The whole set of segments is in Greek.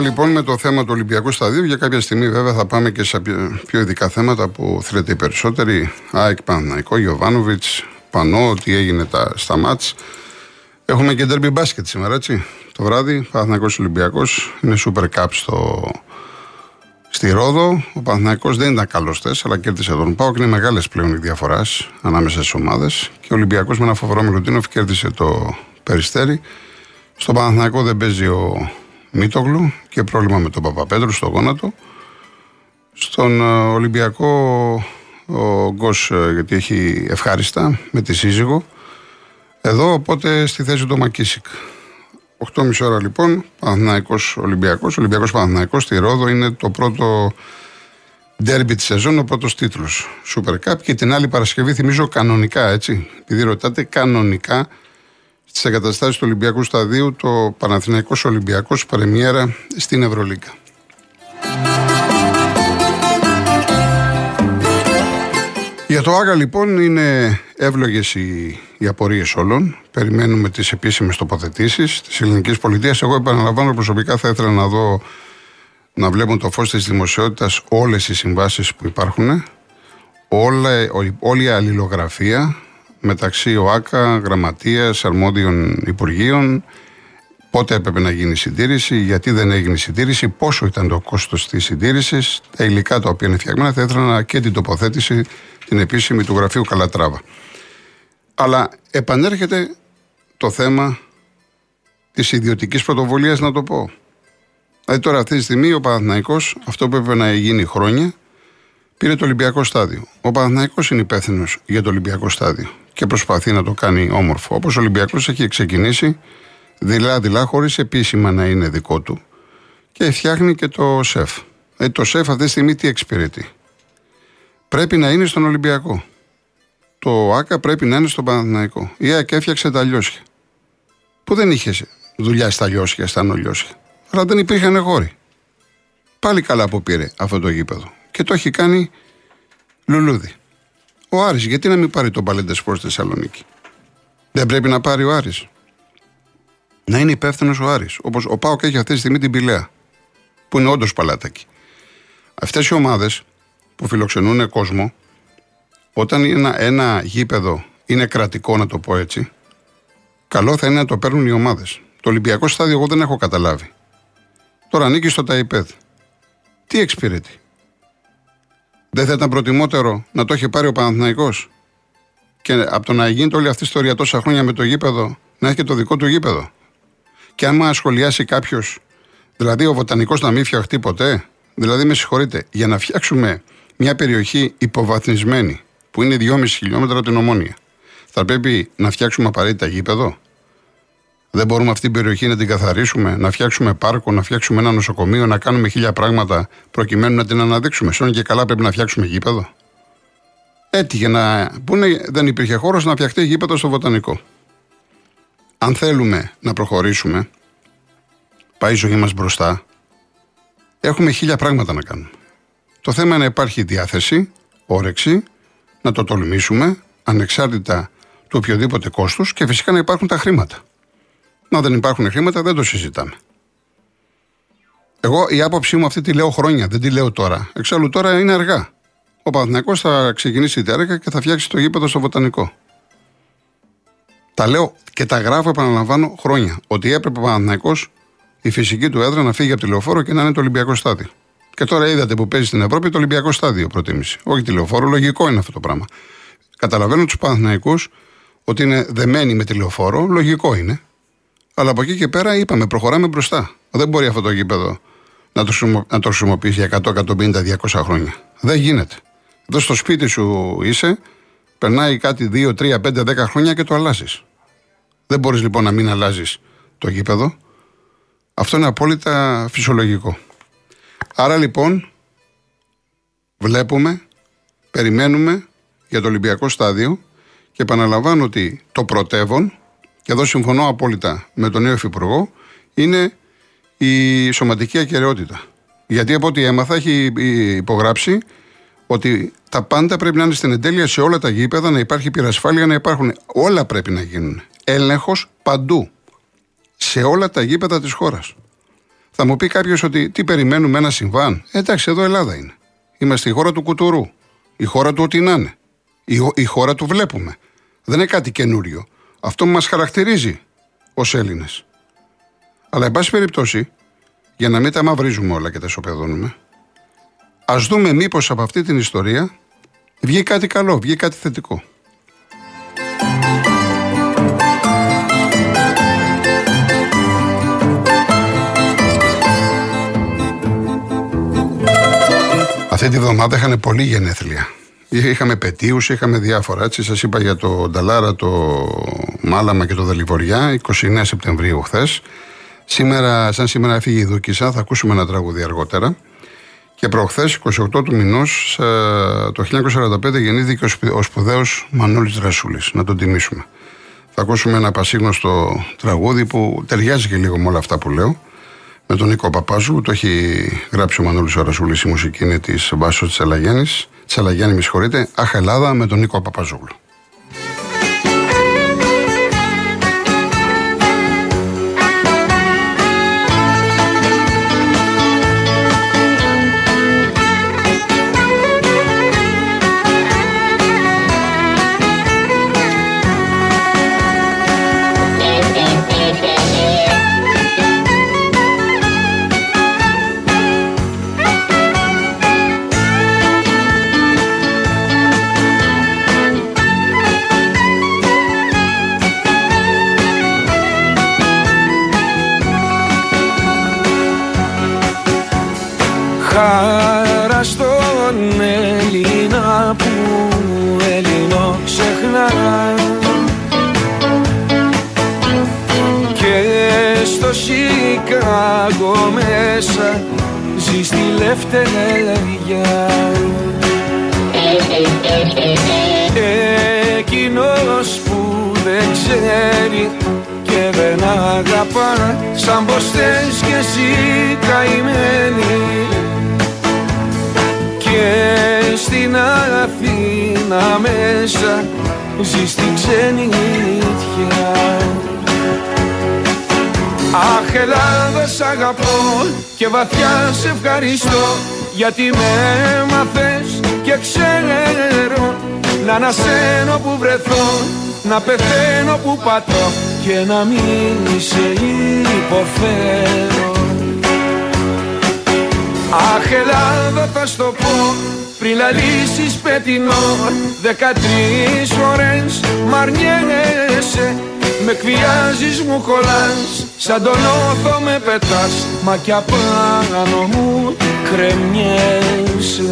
Συνεχίζουμε λοιπόν με το θέμα του Ολυμπιακού Σταδίου. Για κάποια στιγμή, βέβαια, θα πάμε και σε πιο ειδικά θέματα που θέλετε οι περισσότεροι. ΑΕΚ Παναϊκό, Γιωβάνοβιτς, Πανό, τι έγινε τα, στα μάτς. Έχουμε και ντέρμπι μπάσκετ σήμερα, έτσι. Το βράδυ, Παναθυναϊκό Ολυμπιακός. Είναι super cup στο, στη Ρόδο. Ο Παναθυναϊκό δεν ήταν καλός θε, αλλά κέρδισε τον Πάο και είναι μεγάλες πλέον οι διαφοράς ανάμεσα στις ομάδες. Και ο Ολυμπιακός με ένα φοβερό Μιλουτίνοφ κέρδισε το Περιστέρι. Στο Παναθηναϊκό δεν παίζει ο Μίτογλου και πρόβλημα με τον Παπαπέτρου στο γόνατο. Στον ε, Ολυμπιακό ο Γκος ε, γιατί έχει ευχάριστα με τη σύζυγο. Εδώ οπότε στη θέση του Μακίσικ. 8.30 ώρα λοιπόν, Παναθηναϊκός Ολυμπιακός, Ολυμπιακός Παναθηναϊκός στη Ρόδο είναι το πρώτο ντέρμπι της σεζόν, ο πρώτος τίτλος. Super Cup και την άλλη Παρασκευή θυμίζω κανονικά έτσι. Επειδή ρωτάτε κανονικά στι εγκαταστάσεις του Ολυμπιακού Σταδίου το Παναθηναϊκός Ολυμπιακός Πρεμιέρα στην Ευρωλίγκα. Για το Άγα λοιπόν είναι εύλογες οι, οι απορίες όλων. Περιμένουμε τις επίσημες τοποθετήσεις της ελληνικής πολιτείας. Εγώ επαναλαμβάνω προσωπικά θα ήθελα να δω να βλέπουν το φως της δημοσιότητας όλες οι συμβάσεις που υπάρχουν. Όλα, όλη η αλληλογραφία μεταξύ ΟΑΚΑ, γραμματείας, αρμόδιων υπουργείων, πότε έπρεπε να γίνει η συντήρηση, γιατί δεν έγινε η συντήρηση, πόσο ήταν το κόστος της συντήρησης, τα υλικά τα οποία είναι φτιαγμένα. Θα ήθελα και την τοποθέτηση, την επίσημη του γραφείου Καλατράβα. Αλλά επανέρχεται το θέμα της ιδιωτικής πρωτοβουλίας, να το πω. Δηλαδή τώρα αυτή τη στιγμή ο Παναθηναϊκός, αυτό που έπρεπε να γίνει χρόνια, πήρε το Ολυμπιακό στάδιο. Ο Παναθηναϊκός είναι υπεύθυνος για το Ολυμπιακό στάδιο και προσπαθεί να το κάνει όμορφο. Όπως ο Ολυμπιακός έχει ξεκινήσει δειλά-δειλά, χωρίς επίσημα να είναι δικό του. Και φτιάχνει και το σεφ. Ε, το σεφ αυτή τη στιγμή τι εξυπηρετεί; Πρέπει να είναι στον Ολυμπιακό. Το ΑΚΑ πρέπει να είναι στον Παναθηναϊκό. Η ΑΕΚ έφτιαξε τα λιώσια. Που δεν είχε δουλειά στα λιώσια, στα νολιώσια. Αλλά δεν υπήρχαν χώροι. Πάλι καλά που πήρε αυτό το γήπεδο. Και το έχει κάνει λουλούδι. Ο Άρης, γιατί να μην πάρει τον Παλέντε Σπορ στη Θεσσαλονίκη; Δεν πρέπει να πάρει ο Άρης. Να είναι υπεύθυνος ο Άρης. Όπως ο Πάοκ έχει αυτή τη στιγμή την Πηλαία. Που είναι όντως παλάτακι. Αυτές οι ομάδες που φιλοξενούν κόσμο, όταν ένα, ένα γήπεδο είναι κρατικό, να το πω έτσι, καλό θα είναι να το παίρνουν οι ομάδες. Το Ολυμπιακό στάδιο εγώ δεν έχω καταλάβει. Τώρα ανήκει στο ΤΑΙΠΕΔ. Τι εξυπηρετεί; Δεν θα ήταν προτιμότερο να το έχει πάρει ο Παναθηναϊκός; Και από το να γίνει όλη αυτή η ιστορία τόσα χρόνια με το γήπεδο, να έχει και το δικό του γήπεδο; Και άμα σχολιάσει κάποιος, δηλαδή ο βοτανικός να μην φτιαχτεί ποτέ, δηλαδή με συγχωρείτε, για να φτιάξουμε μια περιοχή υποβαθμισμένη που είναι 2,5 χιλιόμετρα από την Ομόνια, θα πρέπει να φτιάξουμε απαραίτητα γήπεδο; Δεν μπορούμε αυτή την περιοχή να την καθαρίσουμε, να φτιάξουμε πάρκο, να φτιάξουμε ένα νοσοκομείο, να κάνουμε χίλια πράγματα προκειμένου να την αναδείξουμε. Σώνει και καλά πρέπει να φτιάξουμε γήπεδο. Έτυχε να πούνε, δεν υπήρχε χώρος να φτιαχτεί γήπεδο στο βοτανικό. Αν θέλουμε να προχωρήσουμε, πάει η ζωή μας μπροστά, έχουμε χίλια πράγματα να κάνουμε. Το θέμα είναι να υπάρχει διάθεση, όρεξη, να το τολμήσουμε, ανεξάρτητα του οποιοδήποτε κόστου και φυσικά να υπάρχουν τα χρήματα. Να δεν υπάρχουν χρήματα, δεν το συζητάμε. Εγώ η άποψή μου αυτή τη λέω χρόνια, δεν τη λέω τώρα. Εξάλλου τώρα είναι αργά. Ο Παναθηναϊκός θα ξεκινήσει τη έργα και θα φτιάξει το γήπεδο στο Βοτανικό. Τα λέω και τα γράφω, επαναλαμβάνω χρόνια. Ότι έπρεπε ο Παναθηναϊκός η φυσική του έδρα να φύγει από τη λεωφόρο και να είναι το Ολυμπιακό στάδιο. Και τώρα είδατε που παίζει στην Ευρώπη το Ολυμπιακό στάδιο προτίμηση. Όχι τη λεωφόρο, λογικό είναι αυτό το πράγμα. Καταλαβαίνω τους Παναθηναϊκούς ότι είναι δεμένοι με τη λεωφόρο, λογικό είναι. Αλλά από εκεί και πέρα είπαμε, προχωράμε μπροστά. Δεν μπορεί αυτό το γήπεδο να το, να το χρησιμοποιήσει για 100, 150, 200 χρόνια. Δεν γίνεται. Εδώ στο σπίτι σου είσαι, περνάει κάτι 2, 3, 5, 10 χρόνια και το αλλάζεις. Δεν μπορείς λοιπόν να μην αλλάζεις το γήπεδο. Αυτό είναι απόλυτα φυσιολογικό. Άρα λοιπόν, βλέπουμε, περιμένουμε για το Ολυμπιακό στάδιο και επαναλαμβάνω ότι το πρωτεύον και εδώ συμφωνώ απόλυτα με τον νέο Υφυπουργό, είναι η σωματική ακαιρεότητα. Γιατί από ό,τι έμαθα έχει υπογράψει ότι τα πάντα πρέπει να είναι στην εντέλεια σε όλα τα γήπεδα, να υπάρχει πυρασφάλεια, να υπάρχουν. Όλα πρέπει να γίνουν. Έλεγχος παντού. Σε όλα τα γήπεδα της χώρας. Θα μου πει κάποιος ότι τι περιμένουμε ένα συμβάν. Ε, εντάξει, εδώ Ελλάδα είναι. Είμαστε η χώρα του κουτουρού. Η χώρα του ό,τι να είναι. Η, η χώρα του βλέπουμε. Δεν είναι κάτι καινούριο. Αυτό μας χαρακτηρίζει ως Έλληνες. Αλλά, εν πάση περιπτώσει, για να μην τα μαυρίζουμε όλα και τα σοπεδώνουμε, ας δούμε μήπως από αυτή την ιστορία βγει κάτι καλό, βγει κάτι θετικό. Αυτή τη βδομάδα είχαν πολύ γενέθλια. Είχαμε πετίους, είχαμε διάφορα. Έτσι σας είπα για το Νταλάρα, το Μάλαμα και το Δελιβοριά, 29 Σεπτεμβρίου χθες. Σήμερα, σαν σήμερα έφυγε η Δούκησα, θα ακούσουμε ένα τραγούδι αργότερα. Και προχθές, 28 του μηνός, το 1945 γεννήθηκε ο σπουδαίος Μανώλης Ρασούλη. Να τον τιμήσουμε. Θα ακούσουμε ένα πασίγνωστο τραγούδι που ταιριάζει και λίγο με όλα αυτά που λέω. Με τον Νίκο Παπάζου, το έχει γράψει ο Μανώλης ο Ρασούλης, η μουσική είναι της Μπάσο Τσαλαγιάννης. Τσαλαγιάννη, με συγχωρείτε. Αχ, Ελλάδα με τον Νίκο Παπαζόγλου. Στη λευτεριά Εκείνος που δεν ξέρει και δεν αγαπά σαν πως θες κι εσύ καημένη. Και στην Αθήνα μέσα ζει στην ξενιτιά Αχ Ελλάδα σ' αγαπώ και βαθιά σε ευχαριστώ γιατί με έμαθες και ξέρω να ανασένω που βρεθώ να πεθαίνω που πατώ και να μην σε υποφέρω Αχ Ελλάδα θα στο πω. Πριν λαλήσεις πετεινό Δεκατρεις φορές μ' αρνιέσαι Με κβιάζεις μου κολλάς. Σαν τον όθο με πετάς. Μα κι απάνω μου κρεμιέσαι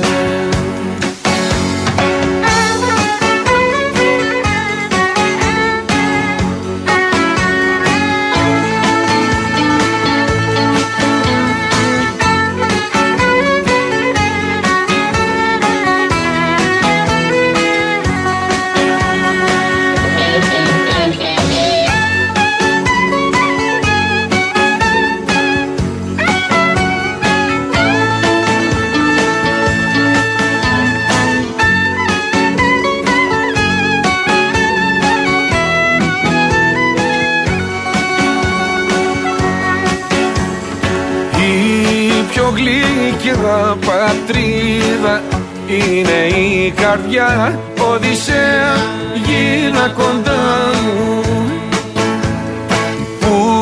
γλυκιά πατρίδα είναι η καρδιά Οδυσσέα γίνα κοντά μου. Που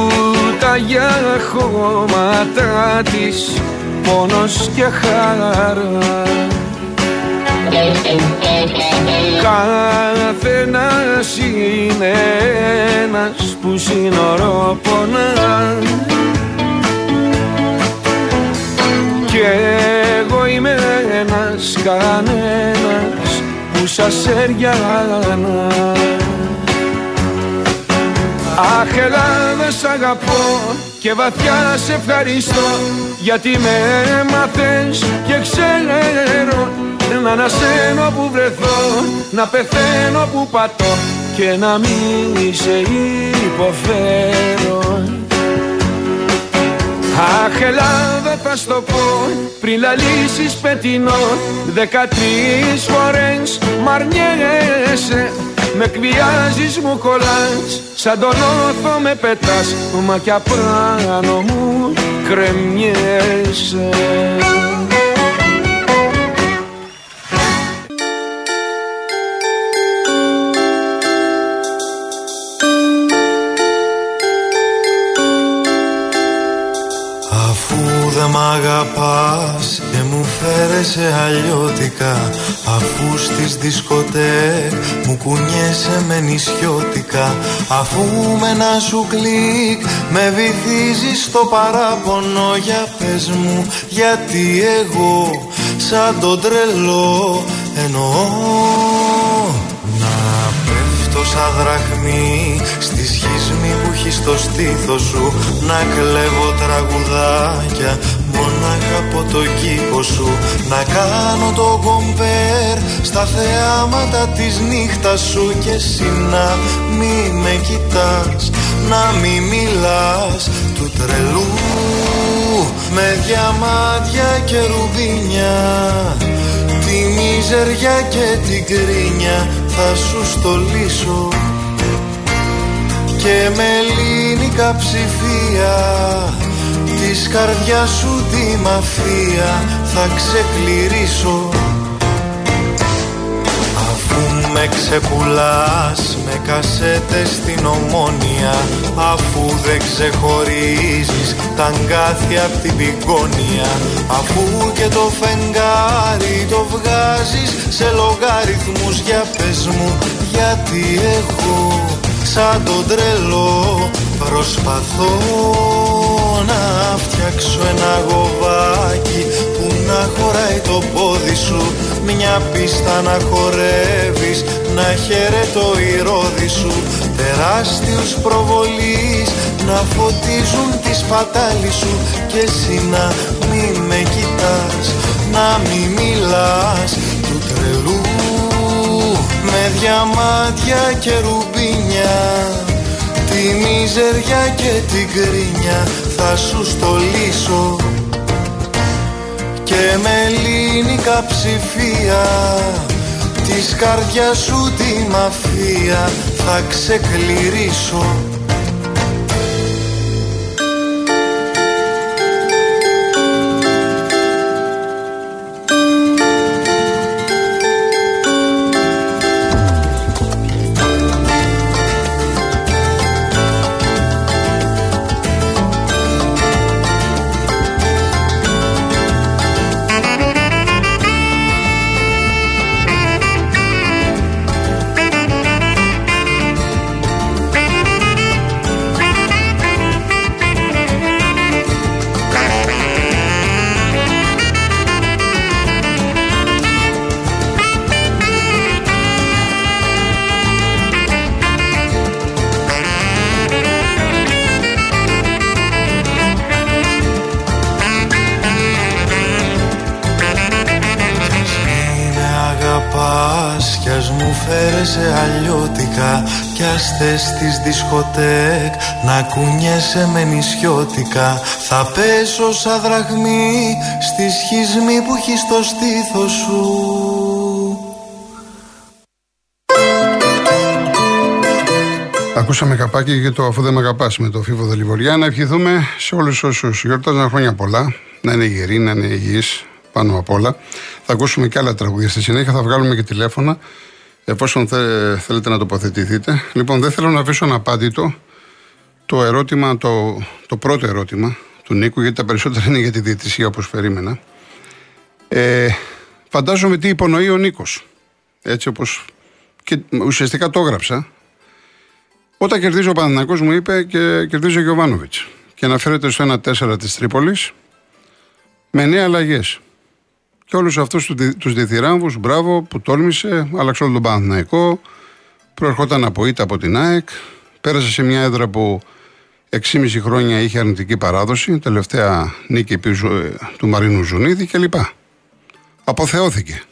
τα για χώματα της πόνος και χαρά Καθένας είναι ένας που σύνορο πονάς είμαι ένας κανένας που σας έριανα Αχ Ελλάδα σ' αγαπώ και βαθιά σε ευχαριστώ γιατί με έμαθες και ξέρω να ανασένω που βρεθώ να πεθαίνω που πατώ και να μην σε υποφέρω Αχ Ελλάδα θα στο πω. Πριν λαλήσεις πετεινό. Δεκατρεις φορές μ' αρνιέσαι Με κβιάζεις μου κολλάς. Σαν τον όθο με πετάς. Μα κι απάνω μου κρεμιέσαι φέρεσαι αλλιώτικα Αφού στις δισκοτέκ μου κουνιέσαι με νησιώτικα. Αφού με ένα σου κλικ με βυθίζεις στο παράπονο Για πες μου γιατί εγώ σαν τον τρελό εννοώ. Σαν δραχμή Στη σχισμή που έχεις στο στήθος σου Να κλέβω τραγουδάκια Μονάχα από το κήπο σου Να κάνω το κομπέρ Στα θεάματα της νύχτας σου Και εσύ να μη με κοιτάς Να μη μιλάς του τρελού Με διαμάτια και ρουμπίνια. Τη μιζεριά και την κρίνια θα σου στολίσω και με ελληνικά ψηφία της καρδιάς σου τη μαφία θα ξεκληρίσω. Με ξεπουλάς με κασέτες στην ομόνια Αφού δεν ξεχωρίζεις τα αγκάθια απ' την πηγόνια Αφού και το φεγγάρι το βγάζεις σε λογαριθμούς Για πες μου γιατί εγώ σαν τον τρελό. Προσπαθώ να φτιάξω ένα γοβάκι που να χωράει το πόδι σου. Μια πίστα να χορεύεις, να χαιρετώ η ρόδι σου. Τεράστιους προβολείς να φωτίζουν τη σπατάλη σου. Και εσύ να μη με κοιτάς, να μη μιλάς του τρελού Με διαμάτια και ρουμπίνια Τη μιζεριά και την κρίνια θα σου στολίσω. Και με ελληνικά ψηφία Της καρδιάς σου τη μαφία θα ξεκληρίσω Κι ας στις δισκοτέκ Να κουνιέσαι με νησιώτικα Θα πέσω σαν δραχμή Στη σχισμή που έχεις στο στήθος σου Ακούσαμε καπάκι για το αφού δεν με αγαπάς με το Φίβο Δελιβοριά. Να ευχηθούμε σε όλους όσους γιορτάζουν χρόνια πολλά. Να είναι γεροί, να είναι υγιείς πάνω απ' όλα. Θα ακούσουμε και άλλα τραγούδια στη συνέχεια. Θα βγάλουμε και τηλέφωνα εφόσον θέλετε να τοποθετηθείτε. Λοιπόν, δεν θέλω να αφήσω αναπάντητο το ερώτημα, το, το πρώτο ερώτημα του Νίκου, γιατί τα περισσότερα είναι για τη διαιτησία όπως περίμενα. Ε, φαντάζομαι τι υπονοεί ο Νίκος. Έτσι όπως. και ουσιαστικά το έγραψα. Όταν κερδίζει ο Παναθηναϊκός μου είπε και κερδίζει ο Γιωβάνοβιτς. Και αναφέρεται στο 1-4 της Τρίπολης με νέα αλλαγές. Και όλους αυτούς του διθυράμβου, μπράβο, που τόλμησε, άλλαξε όλο τον Παναθηναϊκό, προερχόταν από ήττα από την ΑΕΚ, πέρασε σε μια έδρα που 6,5 χρόνια είχε αρνητική παράδοση, τελευταία νίκη πίσω ε, του Μαρίνου Ζουνίδη κλπ. Αποθεώθηκε.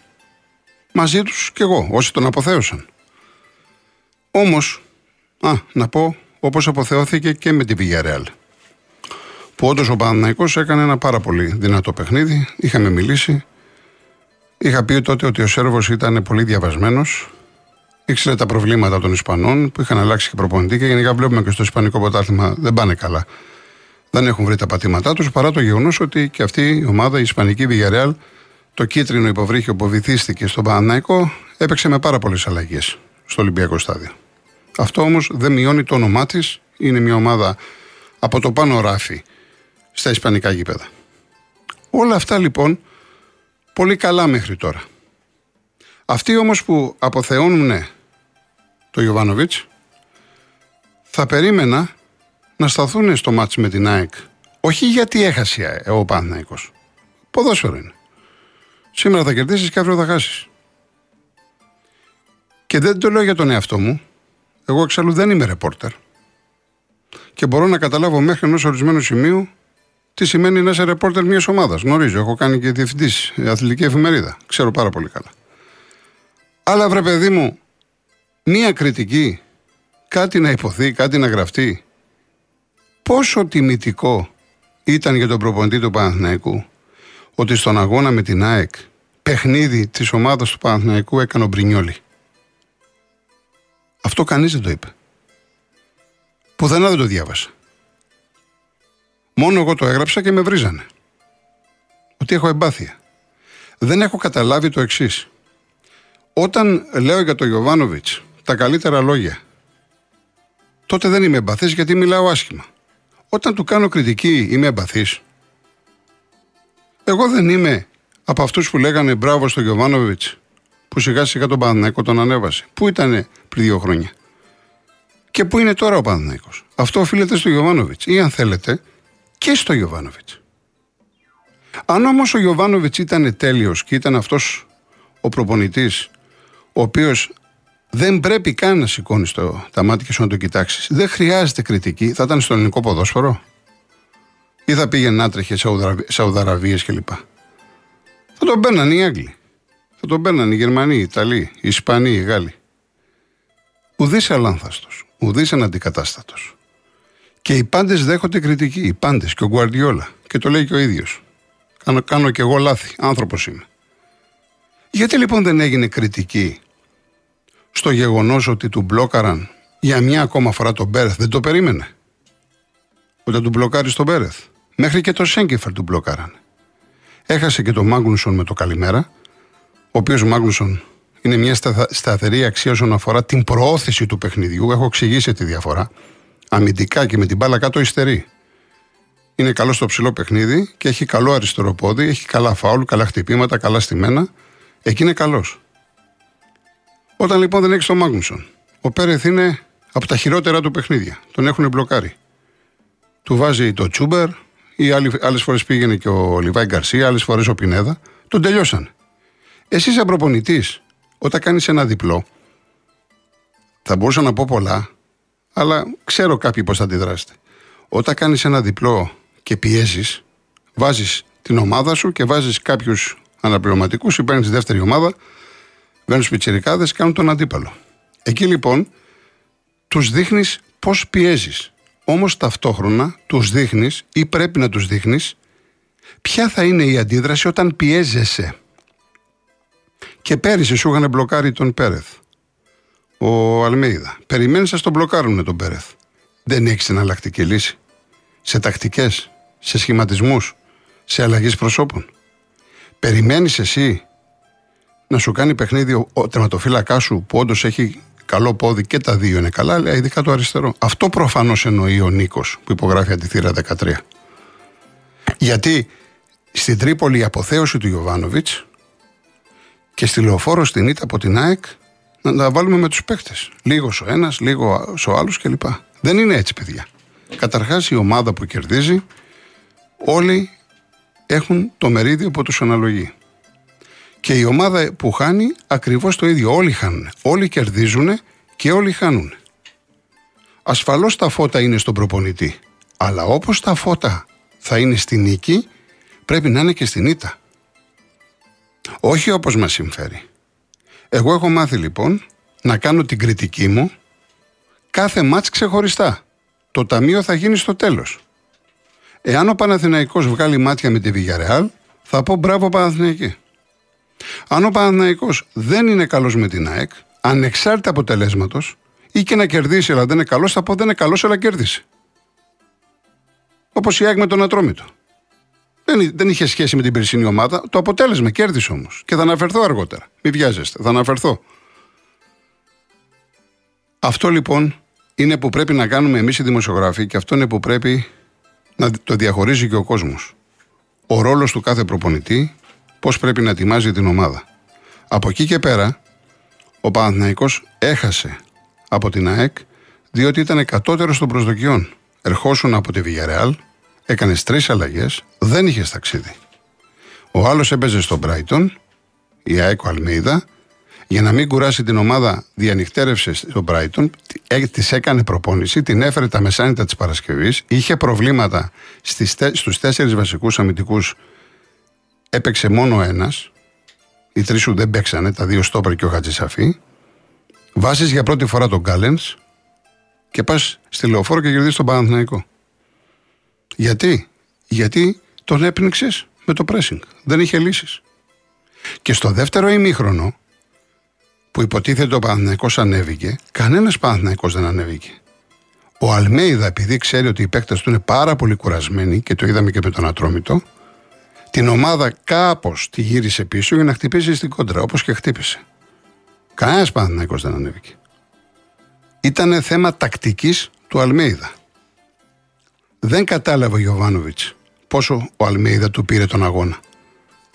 Μαζί τους κι εγώ, όσοι τον αποθέωσαν. Όμως, α, να πω, όπως αποθεώθηκε και με την Πηγιαρεάλ. Που όντως ο Παναθηναϊκός έκανε ένα πάρα πολύ δυνατό παιχνίδι. Είχαμε μιλήσει. Είχα πει τότε ότι ο Σέρβος ήταν πολύ διαβασμένος. Ήξερε τα προβλήματα των Ισπανών που είχαν αλλάξει και προπονητή και γενικά βλέπουμε και στο Ισπανικό ποτάθλημα δεν πάνε καλά. δεν έχουν βρει τα πατήματά τους παρά το γεγονός ότι και αυτή η ομάδα, η Ισπανική Villarreal, το κίτρινο υποβρύχιο που βυθίστηκε στον Παναναϊκό, έπαιξε με πάρα πολλές αλλαγές στο Ολυμπιακό Στάδιο. Αυτό όμως δεν μειώνει το όνομά της. Είναι μια ομάδα από το πάνω ράφι στα Ισπανικά γήπεδα. Όλα αυτά λοιπόν πολύ καλά μέχρι τώρα. Αυτοί όμως που αποθεώνουν ναι, το Ιωβάνοβιτς θα περίμενα να σταθούν στο μάτς με την ΑΕΚ όχι γιατί έχασε ο Παναθηναϊκός. Ποδόσφαιρο είναι. Σήμερα θα κερδίσεις και αύριο θα χάσεις. Και δεν το λέω για τον εαυτό μου. Εγώ εξάλλου δεν είμαι ρεπόρτερ. Και μπορώ να καταλάβω μέχρι ενός ορισμένου σημείου τι σημαίνει να είσαι ρεπόρτερ μιας ομάδας. Γνωρίζω, έχω κάνει και διευθυντής αθλητική εφημερίδα. Ξέρω πάρα πολύ καλά. Αλλά βρε παιδί μου, μία κριτική, κάτι να υποθεί, κάτι να γραφτεί. Πόσο τιμητικό ήταν για τον προπονητή του Παναθηναϊκού ότι στον αγώνα με την ΑΕΚ παιχνίδι της ομάδας του Παναθηναϊκού έκανε ο Μπρινιόλη. Αυτό κανείς δεν το είπε. Πουθενά δεν το διάβασα. Μόνο εγώ το έγραψα και με βρίζανε. Ότι έχω εμπάθεια. Δεν έχω καταλάβει το εξής. Όταν λέω για τον Γιωβάνοβιτς τα καλύτερα λόγια, τότε δεν είμαι εμπαθής γιατί μιλάω άσχημα. Όταν του κάνω κριτική είμαι εμπαθής. Εγώ δεν είμαι από αυτούς που λέγανε μπράβο στον Γιωβάνοβιτς που σιγά σιγά τον Παναθηναϊκό τον ανέβασε. Πού ήταν πριν δύο χρόνια; Και πού είναι τώρα ο Παναθηναϊκός; Αυτό οφείλεται στο Γιωβάνοβιτς. Ή αν θέλετε, και στο Γιωβάνοβιτ. Αν όμως ο Γιωβάνοβιτ ήταν τέλειος και ήταν αυτός ο προπονητής, ο οποίος δεν πρέπει καν να σηκώνεις τα μάτια και να το κοιτάξεις, δεν χρειάζεται κριτική, θα ήταν στο ελληνικό ποδόσφαιρο; Ή θα πήγαινε να τρέχει Σαουδαραβίες κλπ. Θα τον παίρνανε οι Άγγλοι. Θα τον παίρνανε οι Γερμανοί, οι Ιταλοί, οι Ισπανοί, οι Γάλλοι. Ουδής αλάνθαστος, ουδής αναντικατάστατο. Και οι πάντες δέχονται κριτική. Οι πάντες και ο Γκουαρδιόλα. Και το λέει και ο ίδιος. Κάνω, κάνω και εγώ λάθη. Άνθρωπος είμαι. Γιατί λοιπόν δεν έγινε κριτική στο γεγονός ότι του μπλόκαραν για μια ακόμα φορά τον Μπέρεθ. Δεν το περίμενε. Ότι του μπλοκάρει τον Μπέρεθ. Μέχρι και το Σέγκεφερ του μπλοκάραν. Έχασε και τον Μάγνουσον με το καλημέρα. Ο οποίος Μάγνουσον είναι μια σταθερή αξία όσον αφορά την προώθηση του παιχνιδιού. Έχω εξηγήσει τη διαφορά αμυντικά και με την μπάλα κάτω υστερεί. Είναι καλό στο ψηλό παιχνίδι και έχει καλό αριστερό πόδι, έχει καλά φάουλ, καλά χτυπήματα, καλά στημένα. Εκεί είναι καλός. Όταν λοιπόν δεν έχεις τον Μάγνουσον, ο Πέρεθ είναι από τα χειρότερα του παιχνίδια. Τον έχουν μπλοκάρει. Του βάζει το Τσούμπερ, ή άλλες φορές πήγαινε και ο Λιβάη Γκαρσία, άλλες φορές ο Πινέδα. Τον τελειώσαν. Εσύ, σαν προπονητής, όταν κάνεις ένα διπλό, θα μπορούσα να πω πολλά, αλλά ξέρω κάποιοι πώς θα αντιδράσετε. Όταν κάνεις ένα διπλό και πιέζεις, βάζεις την ομάδα σου και βάζεις κάποιους αναπληρωματικούς ή παίρνεις τη δεύτερη ομάδα, βγαίνουν πιτσιρικάδες και κάνουν τον αντίπαλο. Εκεί λοιπόν τους δείχνεις πώς πιέζεις. Όμως ταυτόχρονα τους δείχνεις ή πρέπει να τους δείχνεις ποια θα είναι η αντίδραση όταν πιέζεσαι. Και πέρυσι σου είχαν μπλοκάρει τον Πέρεθ ο Αλμέιδα. Περιμένεις να τον μπλοκάρουν τον Πέρεθ. Δεν έχεις εναλλακτική λύση. Σε τακτικές, σε σχηματισμούς, σε αλλαγές προσώπων. Περιμένεις εσύ να σου κάνει παιχνίδι ο τερματοφύλακάς σου που όντως έχει καλό πόδι και τα δύο είναι καλά, αλλά ειδικά το αριστερό. Αυτό προφανώς εννοεί ο Νίκος που υπογράφει αντιθύρα 13. Γιατί στην Τρίπολη η αποθέωση του Ιωβάνοβιτς και στη λεωφόρο στην ήττα από την ΑΕΚ να τα βάλουμε με τους παίκτες. Λίγος ο ένας, λίγο ο άλλος κλπ. Δεν είναι έτσι, παιδιά. Καταρχάς, η ομάδα που κερδίζει, όλοι έχουν το μερίδιο που τους αναλογεί. Και η ομάδα που χάνει, ακριβώς το ίδιο. Όλοι χάνουν. Όλοι κερδίζουν και όλοι χάνουν. Ασφαλώς τα φώτα είναι στον προπονητή. Αλλά όπως τα φώτα θα είναι στη νίκη, πρέπει να είναι και στην ήττα. Όχι όπως μας συμφέρει. Εγώ έχω μάθει λοιπόν να κάνω την κριτική μου κάθε μάτς ξεχωριστά. Το ταμείο θα γίνει στο τέλος. Εάν ο Παναθηναϊκός βγάλει μάτια με τη Βηγιαρεάλ, θα πω μπράβο Παναθηναϊκή. Αν ο Παναθηναϊκός δεν είναι καλός με την ΑΕΚ, ανεξάρτητα αποτελέσματος, ή και να κερδίσει αλλά δεν είναι καλός, θα πω δεν είναι καλός αλλά κέρδισε. Όπως η ΑΕΚ με τον Ατρόμητο. Δεν, δεν είχε σχέση με την περσινή ομάδα. Το αποτέλεσμα κέρδισε όμως. Και θα αναφερθώ αργότερα. Μην βιάζεστε. Θα αναφερθώ. Αυτό λοιπόν είναι που πρέπει να κάνουμε εμείς οι δημοσιογράφοι και αυτό είναι που πρέπει να το διαχωρίζει και ο κόσμος. Ο ρόλος του κάθε προπονητή, πώς πρέπει να ετοιμάζει την ομάδα. Από εκεί και πέρα, ο Παναθηναϊκός έχασε από την ΑΕΚ διότι ήταν κατώτερο των προσδοκιών. Ερχόσουν από τη Villarreal, έκανες τρεις αλλαγές, δεν είχες ταξίδι. Ο άλλος έπαιζε στο Brighton, η ΑΕΚ ο Αλμίδα, για να μην κουράσει την ομάδα, διανυκτέρευσε στο Brighton, της έκανε προπόνηση, την έφερε τα μεσάνυχτα της Παρασκευής, είχε προβλήματα στους τέσσερις βασικούς αμυντικούς, έπαιξε μόνο ένας. Οι τρεις σου δεν παίξανε, τα δύο στόπερ και ο Χατζησαφή. Βάζεις για πρώτη φορά τον Γκάλεν και πας στη λεωφόρο και κερδίζεις τον Παναθηναϊκό. Γιατί, γιατί τον έπνιξες με το pressing. Δεν είχε λύσεις. Και στο δεύτερο ημίχρονο, που υποτίθεται ο Παναθηναϊκός ανέβηκε, κανένας Παναθηναϊκός δεν ανέβηκε. Ο Αλμέιδα, επειδή ξέρει ότι οι παίκτες του είναι πάρα πολύ κουρασμένοι και το είδαμε και με τον Ατρόμητο, την ομάδα κάπως τη γύρισε πίσω για να χτυπήσει στην κόντρα, όπως και χτύπησε. Κανένας Παναθηναϊκός δεν ανέβηκε. Ήταν θέμα τακτικής του Αλμέιδα. Δεν κατάλαβε ο Γιωβάνοβιτς πόσο ο Αλμέιδα του πήρε τον αγώνα.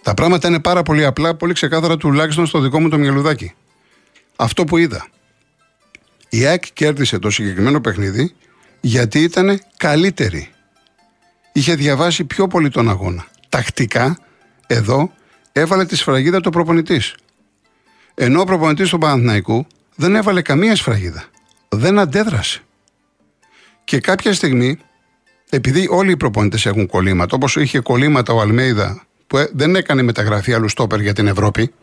Τα πράγματα είναι πάρα πολύ απλά, πολύ ξεκάθαρα τουλάχιστον στο δικό μου το μυαλουδάκι. Αυτό που είδα. Η ΑΕΚ κέρδισε το συγκεκριμένο παιχνίδι γιατί ήταν καλύτερη. Είχε διαβάσει πιο πολύ τον αγώνα. Τακτικά, εδώ, έβαλε τη σφραγίδα του προπονητής. Ενώ ο προπονητής του Παναθηναϊκού δεν έβαλε καμία σφραγίδα. Δεν αντέδρασε. Και κάποια στιγμή, επειδή όλοι οι προπονητές έχουν κολλήματα, όπως είχε κολλήματα ο Αλμέιδα που ε, δεν έκανε μεταγραφή άλλου στόπερ για την Ευρώπη,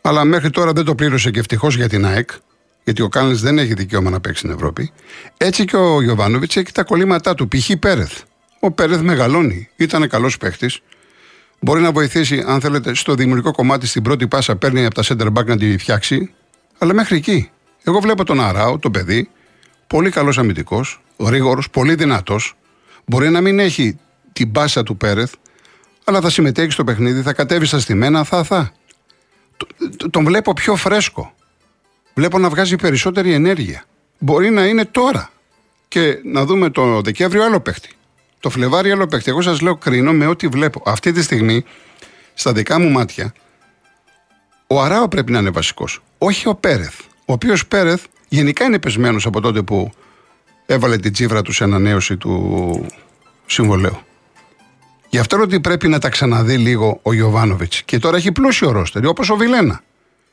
αλλά μέχρι τώρα δεν το πλήρωσε και ευτυχώς για την ΑΕΚ, γιατί ο Κάνλε δεν έχει δικαίωμα να παίξει στην Ευρώπη. Έτσι και ο Γιωβάνοβιτς έχει τα κολλήματά του. Π.χ. Πέρεθ. Ο Πέρεθ μεγαλώνει. Ήταν καλός παίχτης. Μπορεί να βοηθήσει, αν θέλετε, στο δημιουργικό κομμάτι στην πρώτη πάσα παίρνει από τα center back να τη φτιάξει. Αλλά μέχρι εκεί. Εγώ βλέπω τον Αράο, το παιδί, πολύ καλός αμυντικός, γρήγορος, πολύ δυνατός. Μπορεί να μην έχει την πάσα του Πέρεθ, αλλά θα συμμετέχει στο παιχνίδι, θα κατέβει στα στημένα, θα, θα. Τον βλέπω πιο φρέσκο. Βλέπω να βγάζει περισσότερη ενέργεια. Μπορεί να είναι τώρα. Και να δούμε το Δεκέμβριο άλλο παίχτη. Το Φλεβάρι άλλο παίχτη. Εγώ σας λέω κρίνω με ό,τι βλέπω. Αυτή τη στιγμή, στα δικά μου μάτια, ο Αράο πρέπει να είναι βασικός. Όχι ο Πέρεθ. Ο οποίος Πέρεθ γενικά είναι πεσμένος από τότε που έβαλε την τσίβρα τους σε ανανέωση του συμβολέου. Γι' αυτό ότι πρέπει να τα ξαναδεί λίγο ο Ιωβάνοβιτ. Και τώρα έχει πλούσιο ρόστερ, όπως ο Βιλένα.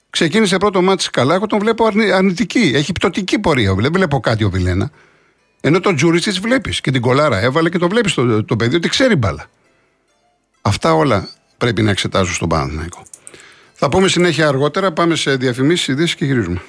Ξεκίνησε πρώτο μάτι καλά, εγώ τον βλέπω αρνητική. Έχει πτωτική πορεία. Δεν βλέπω κάτι ο Βιλένα. Ενώ τον Τζούρισιτ βλέπεις και την κολάρα έβαλε και το βλέπεις το, το παιδί ότι ξέρει μπάλα. Αυτά όλα πρέπει να εξετάζουν στον Παναθηναϊκό. Θα πούμε συνέχεια αργότερα. Πάμε σε διαφημίσεις, ειδήσεις και γυρίζουμε.